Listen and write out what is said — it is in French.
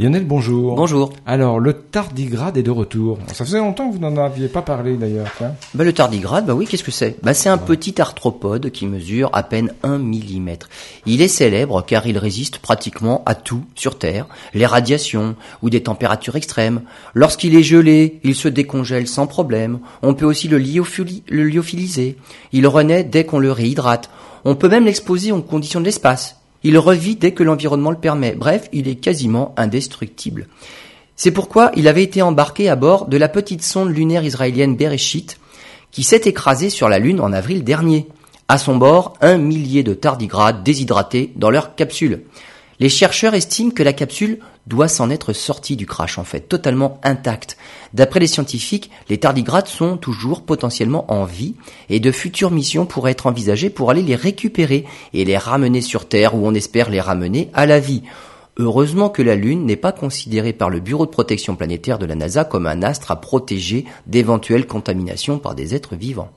Lionel, bonjour. Bonjour. Alors, le tardigrade est de retour. Ça faisait longtemps que vous n'en aviez pas parlé d'ailleurs. Bah, le tardigrade, bah oui, qu'est-ce que c'est? Bah, C'est un petit arthropode qui mesure à peine un millimètre. Il est célèbre car il résiste pratiquement à tout sur Terre, les radiations ou des températures extrêmes. Lorsqu'il est gelé, il se décongèle sans problème. On peut aussi le, le lyophiliser. Il renaît dès qu'on le réhydrate. On peut même l'exposer aux conditions de l'espace. Il revit dès que l'environnement le permet. Bref, il est quasiment indestructible. C'est pourquoi il avait été embarqué à bord de la petite sonde lunaire israélienne Bereshit, qui s'est écrasée sur la Lune en avril dernier. À son bord, un millier de tardigrades déshydratés dans leur capsule. Les chercheurs estiment que la capsule doit s'en être sortie du crash en fait, totalement intacte. D'après les scientifiques, les tardigrades sont toujours potentiellement en vie et de futures missions pourraient être envisagées pour aller les récupérer et les ramener sur Terre où on espère les ramener à la vie. Heureusement que la Lune n'est pas considérée par le Bureau de protection planétaire de la NASA comme un astre à protéger d'éventuelles contaminations par des êtres vivants.